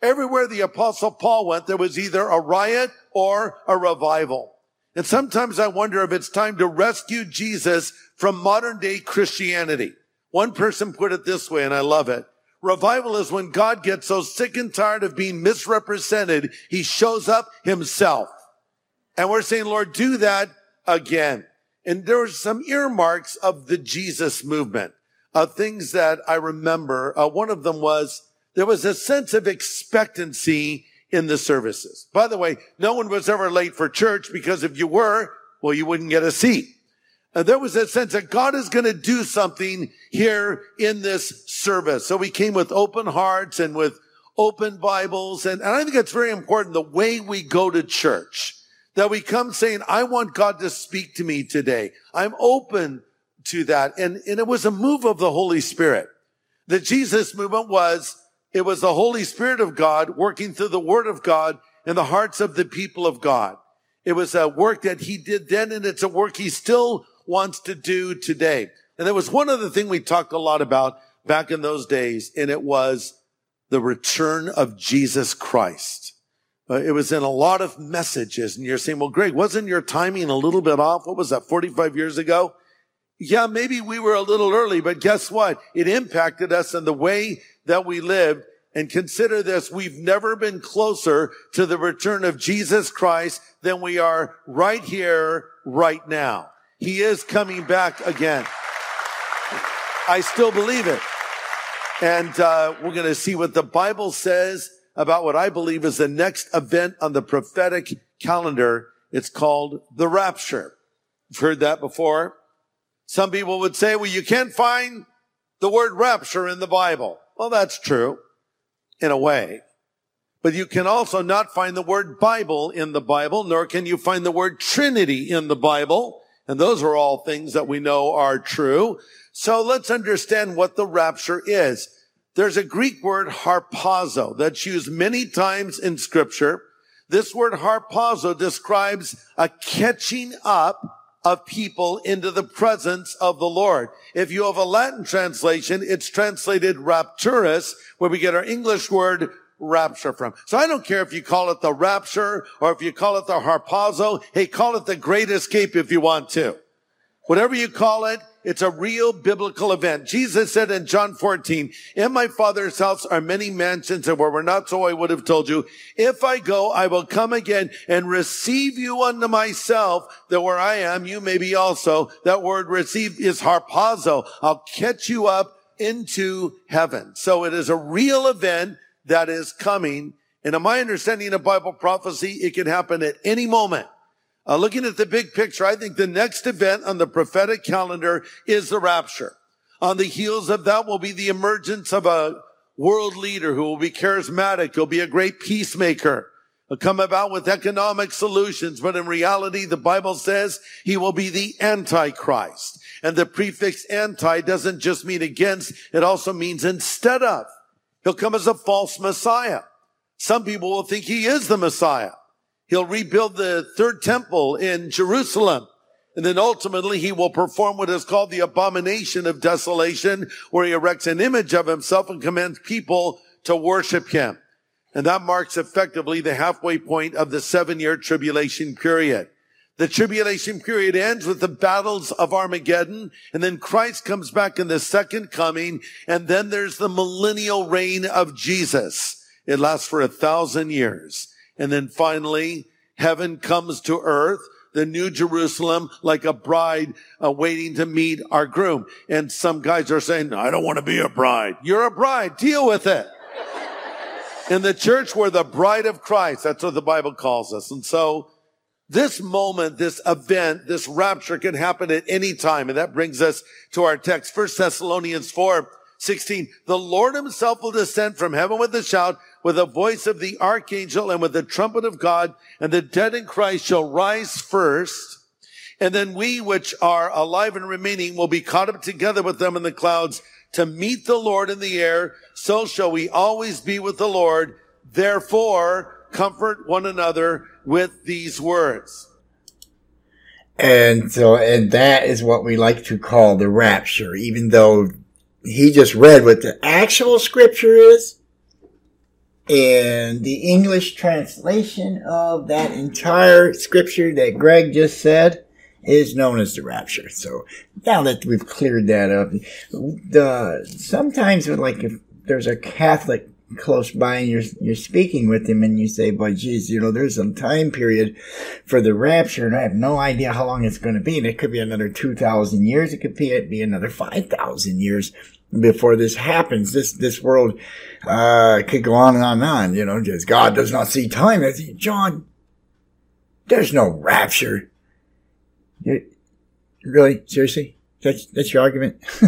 Everywhere the apostle Paul went, there was either a riot or a revival. And sometimes I wonder if it's time to rescue Jesus from modern day Christianity. One person put it this way, and I love it. Revival is when God gets so sick and tired of being misrepresented, he shows up himself. And we're saying, Lord, do that again. And there were some earmarks of the Jesus movement, uh, things that I remember. Uh, one of them was there was a sense of expectancy in the services. By the way, no one was ever late for church because if you were, well, you wouldn't get a seat. Uh, there was a sense that God is going to do something here in this service. So we came with open hearts and with open Bibles. And, and I think it's very important the way we go to church that we come saying, I want God to speak to me today. I'm open to that. And, and it was a move of the Holy Spirit. The Jesus movement was, it was the Holy Spirit of God working through the Word of God in the hearts of the people of God. It was a work that he did then, and it's a work he still wants to do today. And there was one other thing we talked a lot about back in those days, and it was the return of Jesus Christ. Uh, it was in a lot of messages, and you're saying, well, Greg, wasn't your timing a little bit off? What was that, 45 years ago? Yeah, maybe we were a little early, but guess what? It impacted us in the way that we lived. And consider this, we've never been closer to the return of Jesus Christ than we are right here, right now. He is coming back again. I still believe it. And uh, we're going to see what the Bible says about what I believe is the next event on the prophetic calendar. It's called the rapture. You've heard that before. Some people would say, well, you can't find the word rapture in the Bible. Well, that's true in a way. But you can also not find the word Bible in the Bible, nor can you find the word Trinity in the Bible. And those are all things that we know are true. So let's understand what the rapture is. There's a Greek word harpazo that's used many times in scripture. This word harpazo describes a catching up of people into the presence of the Lord. If you have a Latin translation, it's translated rapturus, where we get our English word rapture from. So I don't care if you call it the rapture or if you call it the harpazo. Hey, call it the great escape if you want to. Whatever you call it, it's a real biblical event. Jesus said in John 14, in my father's house are many mansions and where we're not so I would have told you, if I go, I will come again and receive you unto myself that where I am, you may be also. That word receive is harpazo. I'll catch you up into heaven. So it is a real event that is coming. And in my understanding of Bible prophecy, it can happen at any moment. Uh, looking at the big picture, I think the next event on the prophetic calendar is the rapture. On the heels of that will be the emergence of a world leader who will be charismatic, who'll be a great peacemaker, will come about with economic solutions. But in reality, the Bible says he will be the Antichrist. And the prefix anti doesn't just mean against, it also means instead of. He'll come as a false Messiah. Some people will think he is the Messiah. He'll rebuild the third temple in Jerusalem. And then ultimately he will perform what is called the abomination of desolation, where he erects an image of himself and commands people to worship him. And that marks effectively the halfway point of the seven year tribulation period. The tribulation period ends with the battles of Armageddon, and then Christ comes back in the second coming, and then there's the millennial reign of Jesus. It lasts for a thousand years. And then finally, heaven comes to earth, the new Jerusalem, like a bride uh, waiting to meet our groom. And some guys are saying, I don't want to be a bride. You're a bride. Deal with it. In the church, we're the bride of Christ. That's what the Bible calls us. And so, this moment, this event, this rapture can happen at any time. And that brings us to our text, 1 Thessalonians 4, 16. The Lord himself will descend from heaven with a shout, with the voice of the archangel and with the trumpet of God, and the dead in Christ shall rise first. And then we which are alive and remaining will be caught up together with them in the clouds to meet the Lord in the air. So shall we always be with the Lord. Therefore, comfort one another with these words. And so, and that is what we like to call the rapture, even though he just read what the actual scripture is. And the English translation of that entire scripture that Greg just said is known as the rapture. So now that we've cleared that up, the, sometimes like if there's a Catholic close by and you're, you're speaking with him and you say, but geez, you know, there's some time period for the rapture and I have no idea how long it's going to be. And it could be another 2,000 years. It could be, it be another 5,000 years before this happens. This, this world, uh, could go on and on and on, you know, just God does not see time. I think, John, there's no rapture. You- really? Seriously? That's, that's your argument?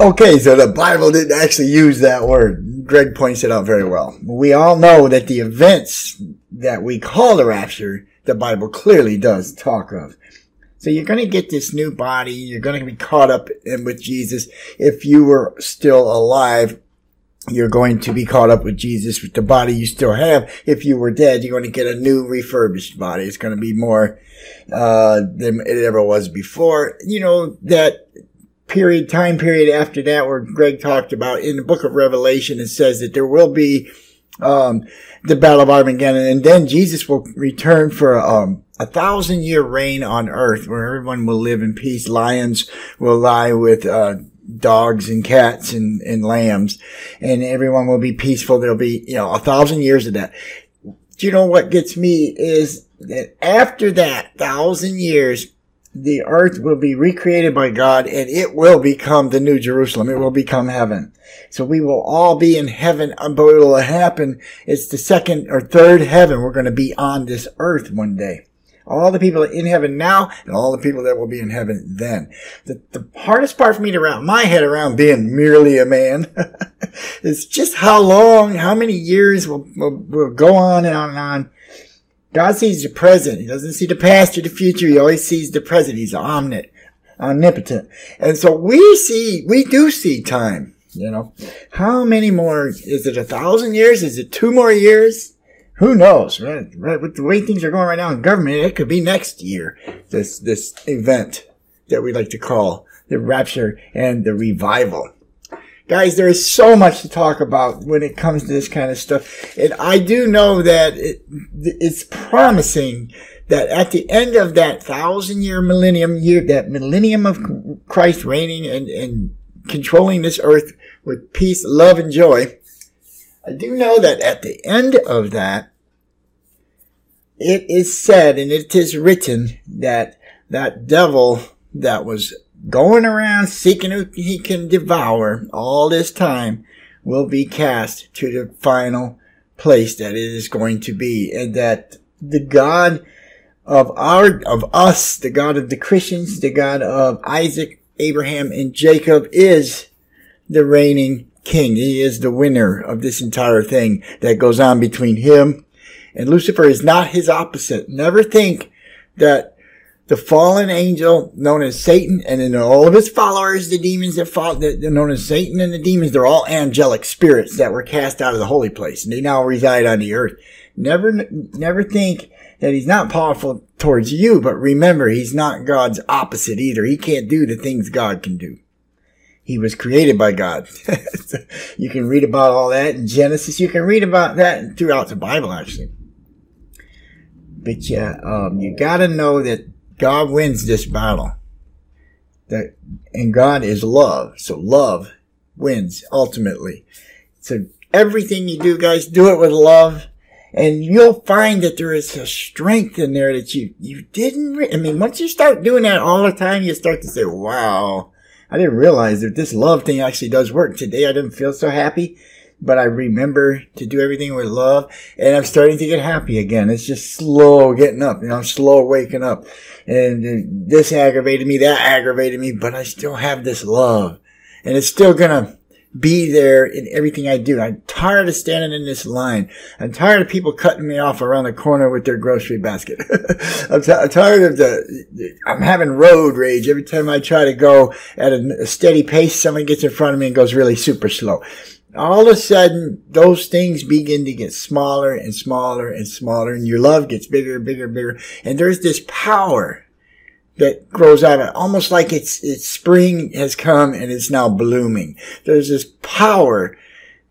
Okay, so the Bible didn't actually use that word. Greg points it out very well. We all know that the events that we call the rapture, the Bible clearly does talk of. So you're going to get this new body. You're going to be caught up in with Jesus. If you were still alive, you're going to be caught up with Jesus with the body you still have. If you were dead, you're going to get a new refurbished body. It's going to be more, uh, than it ever was before. You know, that period, time period after that where Greg talked about in the book of Revelation, it says that there will be, um, the battle of Armageddon and then Jesus will return for, um, a thousand year reign on earth where everyone will live in peace. Lions will lie with, uh, dogs and cats and, and lambs and everyone will be peaceful. There'll be, you know, a thousand years of that. Do you know what gets me is that after that thousand years, the earth will be recreated by God and it will become the new Jerusalem. It will become heaven. So we will all be in heaven, but it will happen. It's the second or third heaven. We're going to be on this earth one day. All the people in heaven now and all the people that will be in heaven then. The, the hardest part for me to wrap my head around being merely a man is just how long, how many years will, will, will go on and on and on. God sees the present. He doesn't see the past or the future. He always sees the present. He's omnit, omnipotent. And so we see, we do see time, you know. How many more? Is it a thousand years? Is it two more years? Who knows, right? Right. With the way things are going right now in government, it could be next year. This, this event that we like to call the rapture and the revival. Guys, there is so much to talk about when it comes to this kind of stuff. And I do know that it, it's promising that at the end of that thousand year millennium year, that millennium of Christ reigning and, and controlling this earth with peace, love, and joy, I do know that at the end of that, it is said and it is written that that devil that was going around seeking who he can devour all this time will be cast to the final place that it is going to be and that the God of our, of us, the God of the Christians, the God of Isaac, Abraham, and Jacob is the reigning king. He is the winner of this entire thing that goes on between him and Lucifer is not his opposite. Never think that the fallen angel known as Satan and then all of his followers, the demons that fall, that are known as Satan and the demons, they're all angelic spirits that were cast out of the holy place and they now reside on the earth. Never, never think that he's not powerful towards you, but remember, he's not God's opposite either. He can't do the things God can do. He was created by God. you can read about all that in Genesis. You can read about that throughout the Bible, actually. But yeah, um, you gotta know that God wins this battle. That, and God is love. So love wins ultimately. So everything you do, guys, do it with love. And you'll find that there is a strength in there that you, you didn't, re- I mean, once you start doing that all the time, you start to say, wow, I didn't realize that this love thing actually does work. Today I didn't feel so happy, but I remember to do everything with love and I'm starting to get happy again. It's just slow getting up, you know, I'm slow waking up and this aggravated me, that aggravated me, but I still have this love and it's still gonna be there in everything I do. I'm tired of standing in this line. I'm tired of people cutting me off around the corner with their grocery basket. I'm, t- I'm tired of the, I'm having road rage every time I try to go at a, a steady pace. Someone gets in front of me and goes really super slow. All of a sudden, those things begin to get smaller and smaller and smaller and your love gets bigger and bigger and bigger. And there's this power that grows out of it, almost like it's, it's spring has come and it's now blooming. There's this power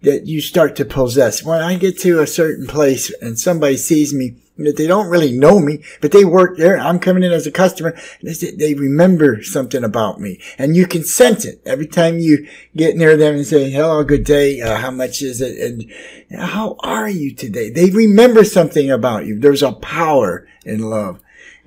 that you start to possess. When I get to a certain place and somebody sees me, they don't really know me, but they work there. I'm coming in as a customer. They, remember something about me and you can sense it every time you get near them and say, hello, good day. Uh, how much is it? And how are you today? They remember something about you. There's a power in love.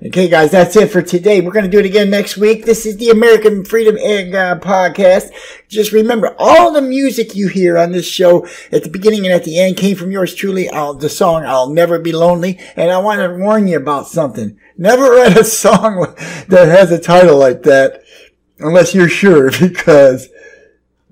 Okay, guys, that's it for today. We're going to do it again next week. This is the American Freedom and God podcast. Just remember, all the music you hear on this show at the beginning and at the end came from yours truly. I'll, the song "I'll Never Be Lonely," and I want to warn you about something. Never write a song that has a title like that unless you're sure, because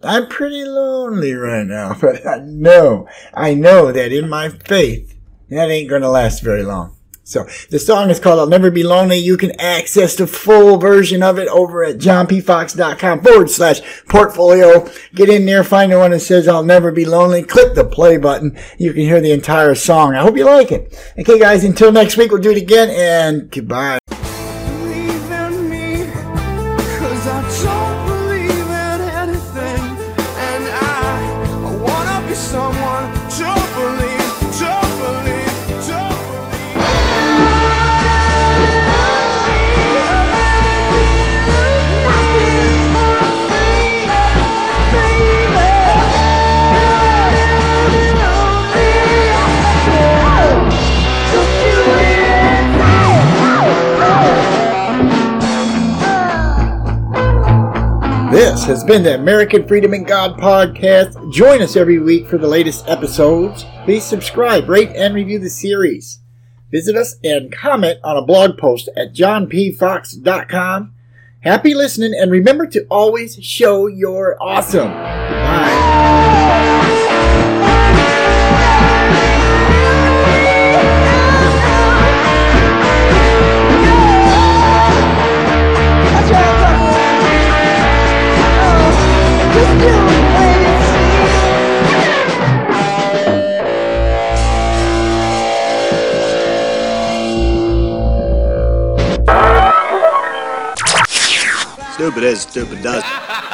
I'm pretty lonely right now. But I know, I know that in my faith, that ain't going to last very long. So the song is called I'll Never Be Lonely. You can access the full version of it over at johnpfox.com forward slash portfolio. Get in there, find the one that says I'll Never Be Lonely. Click the play button. You can hear the entire song. I hope you like it. Okay, guys, until next week, we'll do it again and goodbye. Has been the American Freedom and God podcast. Join us every week for the latest episodes. Please subscribe, rate, and review the series. Visit us and comment on a blog post at johnpfox.com. Happy listening, and remember to always show you're awesome. Goodbye. Stupid is, stupid does.